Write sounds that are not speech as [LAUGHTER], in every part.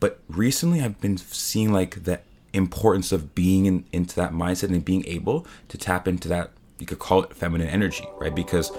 But recently, I've been seeing like the importance of being in, into that mindset and being able to tap into that. You could call it feminine energy, right? Because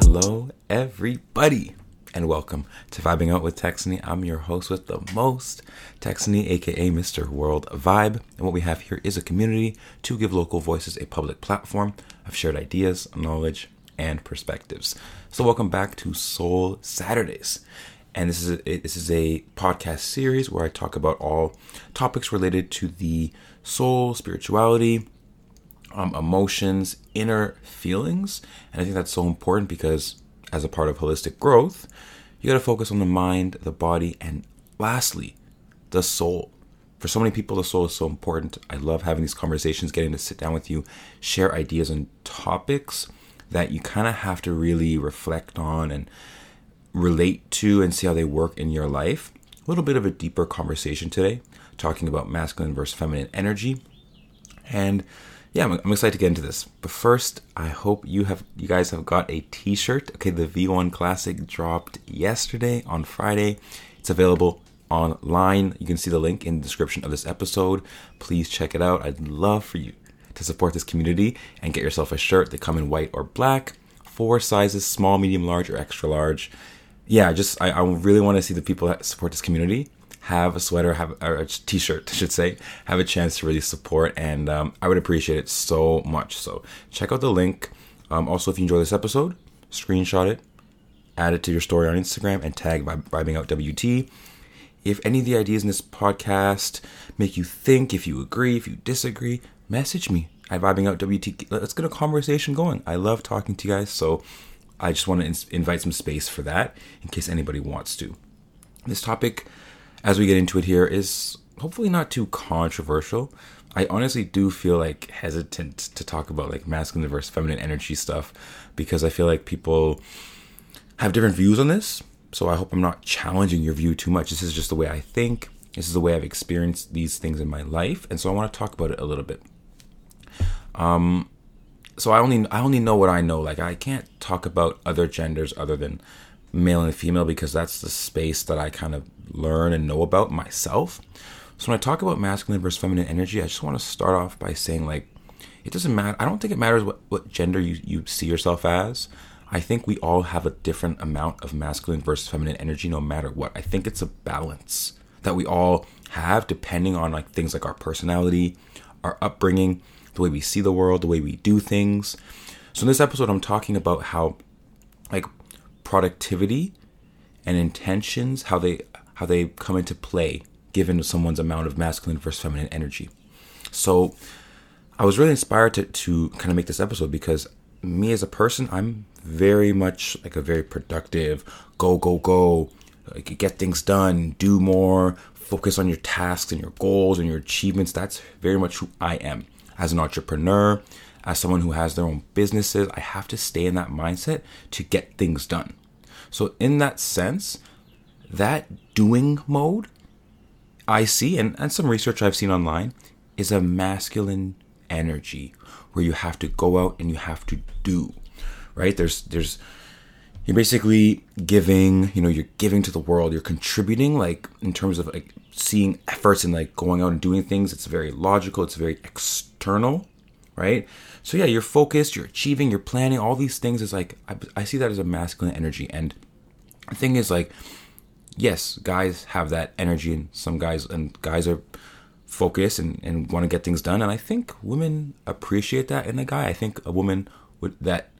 Hello, everybody, and welcome to Vibing Out with Texany. I'm your host with the most, Texany, aka Mr. World Vibe. And what we have here is a community to give local voices a public platform of shared ideas, knowledge, and perspectives. So, welcome back to Soul Saturdays. And this is a, this is a podcast series where I talk about all topics related to the soul, spirituality, um, emotions, inner feelings. And I think that's so important because as a part of holistic growth, you got to focus on the mind, the body, and lastly, the soul. For so many people, the soul is so important. I love having these conversations, getting to sit down with you, share ideas and topics that you kind of have to really reflect on and relate to and see how they work in your life. A little bit of a deeper conversation today, talking about masculine versus feminine energy. And yeah, I'm, I'm, excited to get into this. But first, I hope you have you guys have got a T-shirt. Okay, the V1 Classic dropped yesterday on Friday. It's available online. You can see the link in the description of this episode. Please check it out. I'd love for you to support this community and get yourself a shirt. They come in white or black, four sizes: small, medium, large, or extra large. Yeah, just I, I really want to see the people that support this community have a sweater, have or a t-shirt, I should say, have a chance to really support, and um, I would appreciate it so much. So check out the link. Um, also, if you enjoy this episode, screenshot it, add it to your story on Instagram, and tag Vibing Out WT. If any of the ideas in this podcast make you think, if you agree, if you disagree, message me at Vibing Out WT. Let's get a conversation going. I love talking to you guys, so I just want to invite some space for that in case anybody wants to. This topic as we get into it here is hopefully not too controversial. I honestly do feel like hesitant to talk about like masculine versus feminine energy stuff because I feel like people have different views on this. So I hope I'm not challenging your view too much. This is just the way I think. This is the way I've experienced these things in my life, and so I want to talk about it a little bit. Um, so I only I only know what I know. Like I can't talk about other genders other than male and female because that's the space that I kind of learn and know about myself. So when I talk about masculine versus feminine energy, I just want to start off by saying like it doesn't matter. I don't think it matters what, what gender you, you see yourself as. I think we all have a different amount of masculine versus feminine energy no matter what. I think it's a balance that we all have depending on like things like our personality, our upbringing, the way we see the world, the way we do things. So in this episode I'm talking about how like productivity and intentions how they how they come into play given someone's amount of masculine versus feminine energy. So I was really inspired to, to kind of make this episode because me as a person, I'm very much like a very productive, go, go, go, like get things done, do more, focus on your tasks and your goals and your achievements. That's very much who I am. As an entrepreneur, as someone who has their own businesses, I have to stay in that mindset to get things done. So, in that sense, that doing mode I see, and, and some research I've seen online, is a masculine energy where you have to go out and you have to do, right? There's, there's, you're basically giving, you know, you're giving to the world, you're contributing, like in terms of like seeing efforts and like going out and doing things. It's very logical, it's very external, right? So yeah, you're focused, you're achieving, you're planning, all these things is like I, I see that as a masculine energy. And the thing is like, yes, guys have that energy, and some guys and guys are focused and, and want to get things done. And I think women appreciate that in a guy. I think a woman would that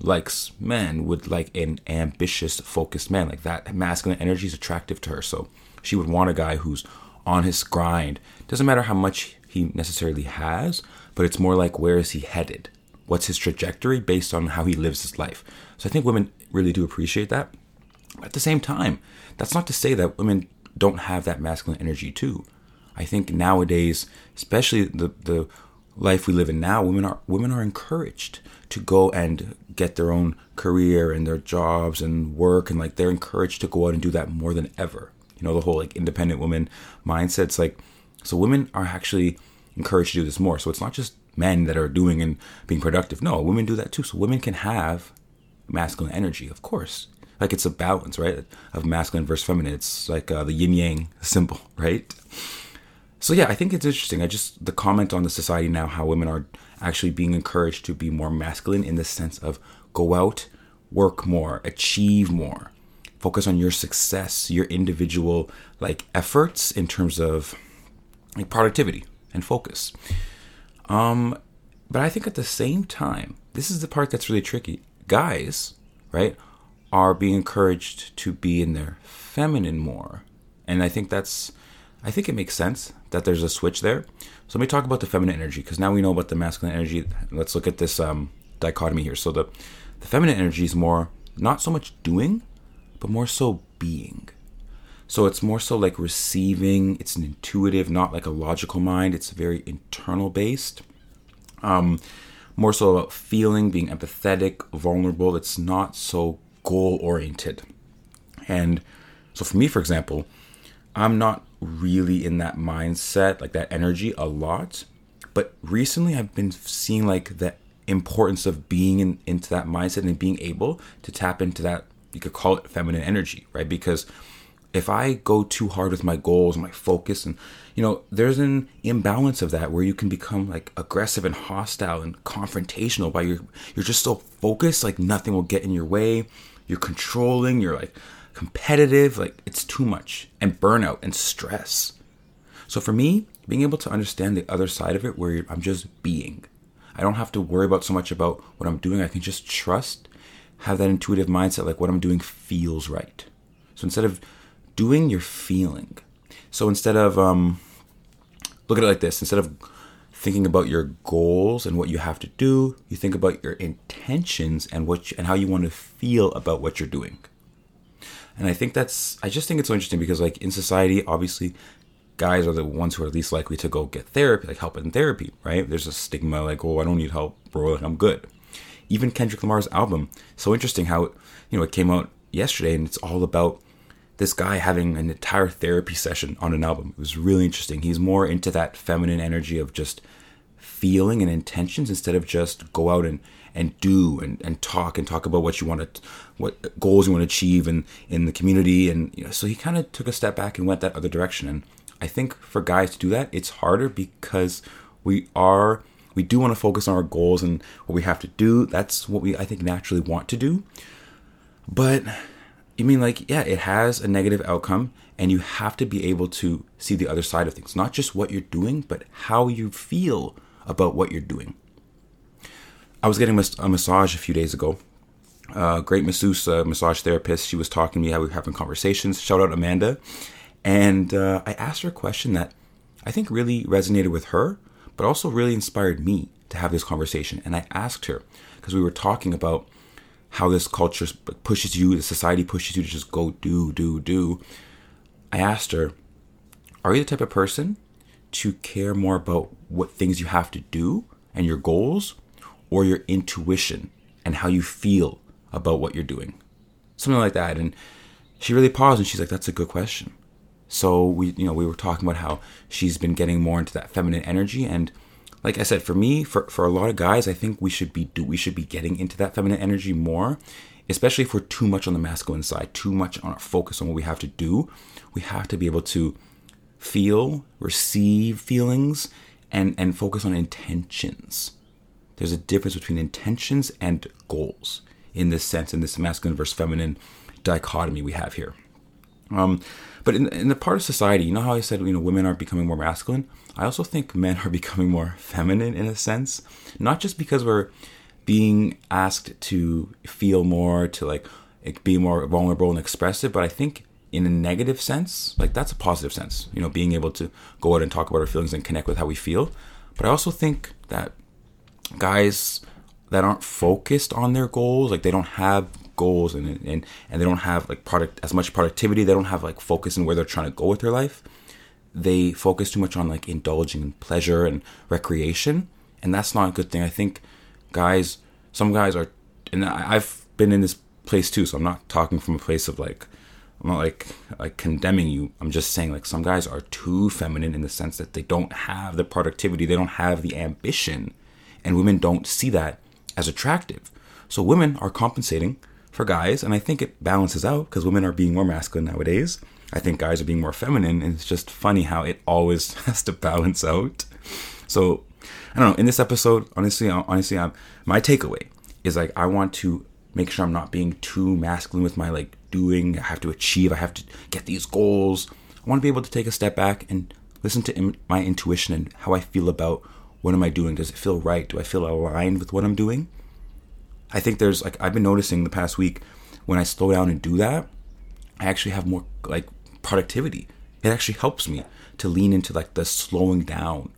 likes men would like an ambitious, focused man. Like that masculine energy is attractive to her. So she would want a guy who's on his grind. Doesn't matter how much he necessarily has, but it's more like where is he headed? What's his trajectory based on how he lives his life? So I think women really do appreciate that. But at the same time, that's not to say that women don't have that masculine energy too. I think nowadays, especially the the life we live in now, women are women are encouraged to go and get their own career and their jobs and work and like they're encouraged to go out and do that more than ever. You know, the whole like independent woman mindset. It's like so women are actually encouraged to do this more. So it's not just men that are doing and being productive. No, women do that too. So women can have masculine energy, of course. Like it's a balance, right? Of masculine versus feminine. It's like uh, the yin yang [LAUGHS] symbol, right? So yeah, I think it's interesting. I just the comment on the society now how women are actually being encouraged to be more masculine in the sense of go out, work more, achieve more, focus on your success, your individual like efforts in terms of like productivity and focus. Um, but I think at the same time, this is the part that's really tricky. Guys, right, are being encouraged to be in their feminine more. And I think that's I think it makes sense that there's a switch there. So let me talk about the feminine energy because now we know about the masculine energy. Let's look at this um, dichotomy here. So the the feminine energy is more not so much doing, but more so being. So it's more so like receiving. It's an intuitive, not like a logical mind. It's very internal based. Um, more so about feeling, being empathetic, vulnerable. It's not so goal oriented. And so for me, for example, I'm not really in that mindset, like that energy a lot. But recently I've been seeing like the importance of being in, into that mindset and being able to tap into that, you could call it feminine energy, right? Because if I go too hard with my goals, my focus, and you know, there's an imbalance of that where you can become like aggressive and hostile and confrontational by your you're just so focused, like nothing will get in your way. You're controlling, you're like competitive, like it's too much, and burnout and stress. So for me, being able to understand the other side of it where I'm just being. I don't have to worry about so much about what I'm doing. I can just trust, have that intuitive mindset like what I'm doing feels right. So instead of doing, you're feeling. So instead of um look at it like this, instead of thinking about your goals and what you have to do, you think about your intentions and what you, and how you want to feel about what you're doing. And I think that's, I just think it's so interesting because, like, in society, obviously, guys are the ones who are least likely to go get therapy, like help in therapy, right? There's a stigma like, oh, I don't need help, bro, like, I'm good. Even Kendrick Lamar's album, so interesting how, you know, it came out yesterday and it's all about this guy having an entire therapy session on an album. It was really interesting. He's more into that feminine energy of just feeling and intentions instead of just go out and and do and, and talk and talk about what you want to what goals you want to achieve in in the community and you know so he kind of took a step back and went that other direction and i think for guys to do that it's harder because we are we do want to focus on our goals and what we have to do that's what we i think naturally want to do but you mean like yeah it has a negative outcome and you have to be able to see the other side of things not just what you're doing but how you feel about what you're doing I was getting a massage a few days ago. Uh, great masseuse, uh, massage therapist. She was talking to me. How we were having conversations. Shout out Amanda. And uh, I asked her a question that I think really resonated with her, but also really inspired me to have this conversation. And I asked her because we were talking about how this culture pushes you, the society pushes you to just go do, do, do. I asked her, Are you the type of person to care more about what things you have to do and your goals, or your intuition and how you feel about what you're doing. Something like that. And she really paused and she's like, That's a good question. So we you know, we were talking about how she's been getting more into that feminine energy and like I said, for me, for, for a lot of guys, I think we should be do we should be getting into that feminine energy more, especially if we're too much on the masculine side, too much on focus on what we have to do. We have to be able to feel, receive feelings, and and focus on intentions there's a difference between intentions and goals in this sense, in this masculine versus feminine dichotomy we have here. Um, but in, in the part of society, you know how I said, you know, women are becoming more masculine? I also think men are [LAUGHS] becoming more feminine in a sense, not just because we're being asked to feel more, to like be more vulnerable and expressive, but I think in a negative sense, like that's a positive sense, you know, being able to go out and talk about our feelings and connect with how we feel. But I also think that guys that aren't focused on their goals, like they don't have goals and and and they don't have like product as much productivity. They don't have like focus in where they're trying to go with their life. They focus too much on like indulging in pleasure and recreation, and that's not a good thing. I think guys some guys are, and I've been in this place too, so I'm not talking from a place of like, I'm not like like condemning you. I'm just saying like some guys are too feminine in the sense that they don't have the productivity, they don't have the ambition, and women don't see that as attractive. So women are compensating for guys, and I think it balances out because women are being more masculine nowadays. I think guys are being more feminine, and it's just funny how it always [LAUGHS] has to balance out. So I don't know. In this episode, honestly, uh, honestly, I'm, my takeaway is like I want to make sure I'm not being too masculine with my like doing. I have to achieve. I have to get these goals. I want to be able to take a step back and listen to my intuition and how I feel about what am I doing. Does it feel right? Do I feel aligned with what I'm doing? I think there's like I've been noticing the past week when I slow down and do that, I actually have more like productivity. It actually helps me to lean into like the slowing down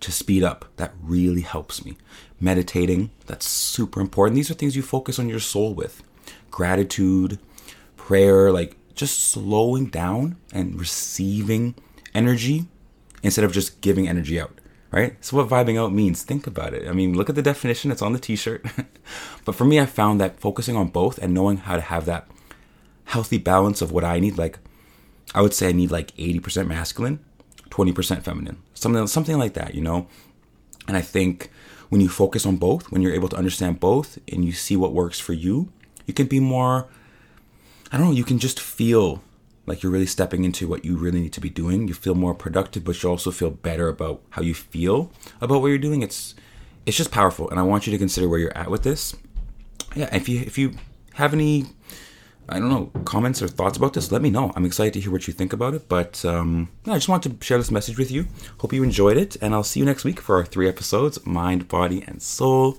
to speed up. That really helps me. Meditating, that's super important. These are things you focus on your soul with. Gratitude, prayer, like just slowing down and receiving energy instead of just giving energy out, right? So, what vibing out means, think about it. I mean, look at the definition, it's on the t shirt. [LAUGHS] but for me, I found that focusing on both and knowing how to have that healthy balance of what I need, like, I would say I need like 80% masculine 20% feminine. Something something like that, you know? And I think when you focus on both, when you're able to understand both and you see what works for you, you can be more I don't know, you can just feel like you're really stepping into what you really need to be doing. You feel more productive, but you also feel better about how you feel about what you're doing. It's it's just powerful, and I want you to consider where you're at with this. Yeah, if you if you have any I don't know, comments or thoughts about this, let me know. I'm excited to hear what you think about it. But um, I just want to share this message with you. Hope you enjoyed it. And I'll see you next week for our three episodes Mind, Body, and Soul.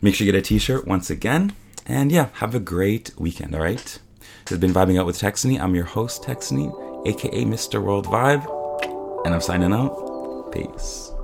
Make sure you get a t shirt once again. And yeah, have a great weekend, all right? This has been Vibing Out with Texany. I'm your host, Texany, aka Mr. World Vibe. And I'm signing out. Peace.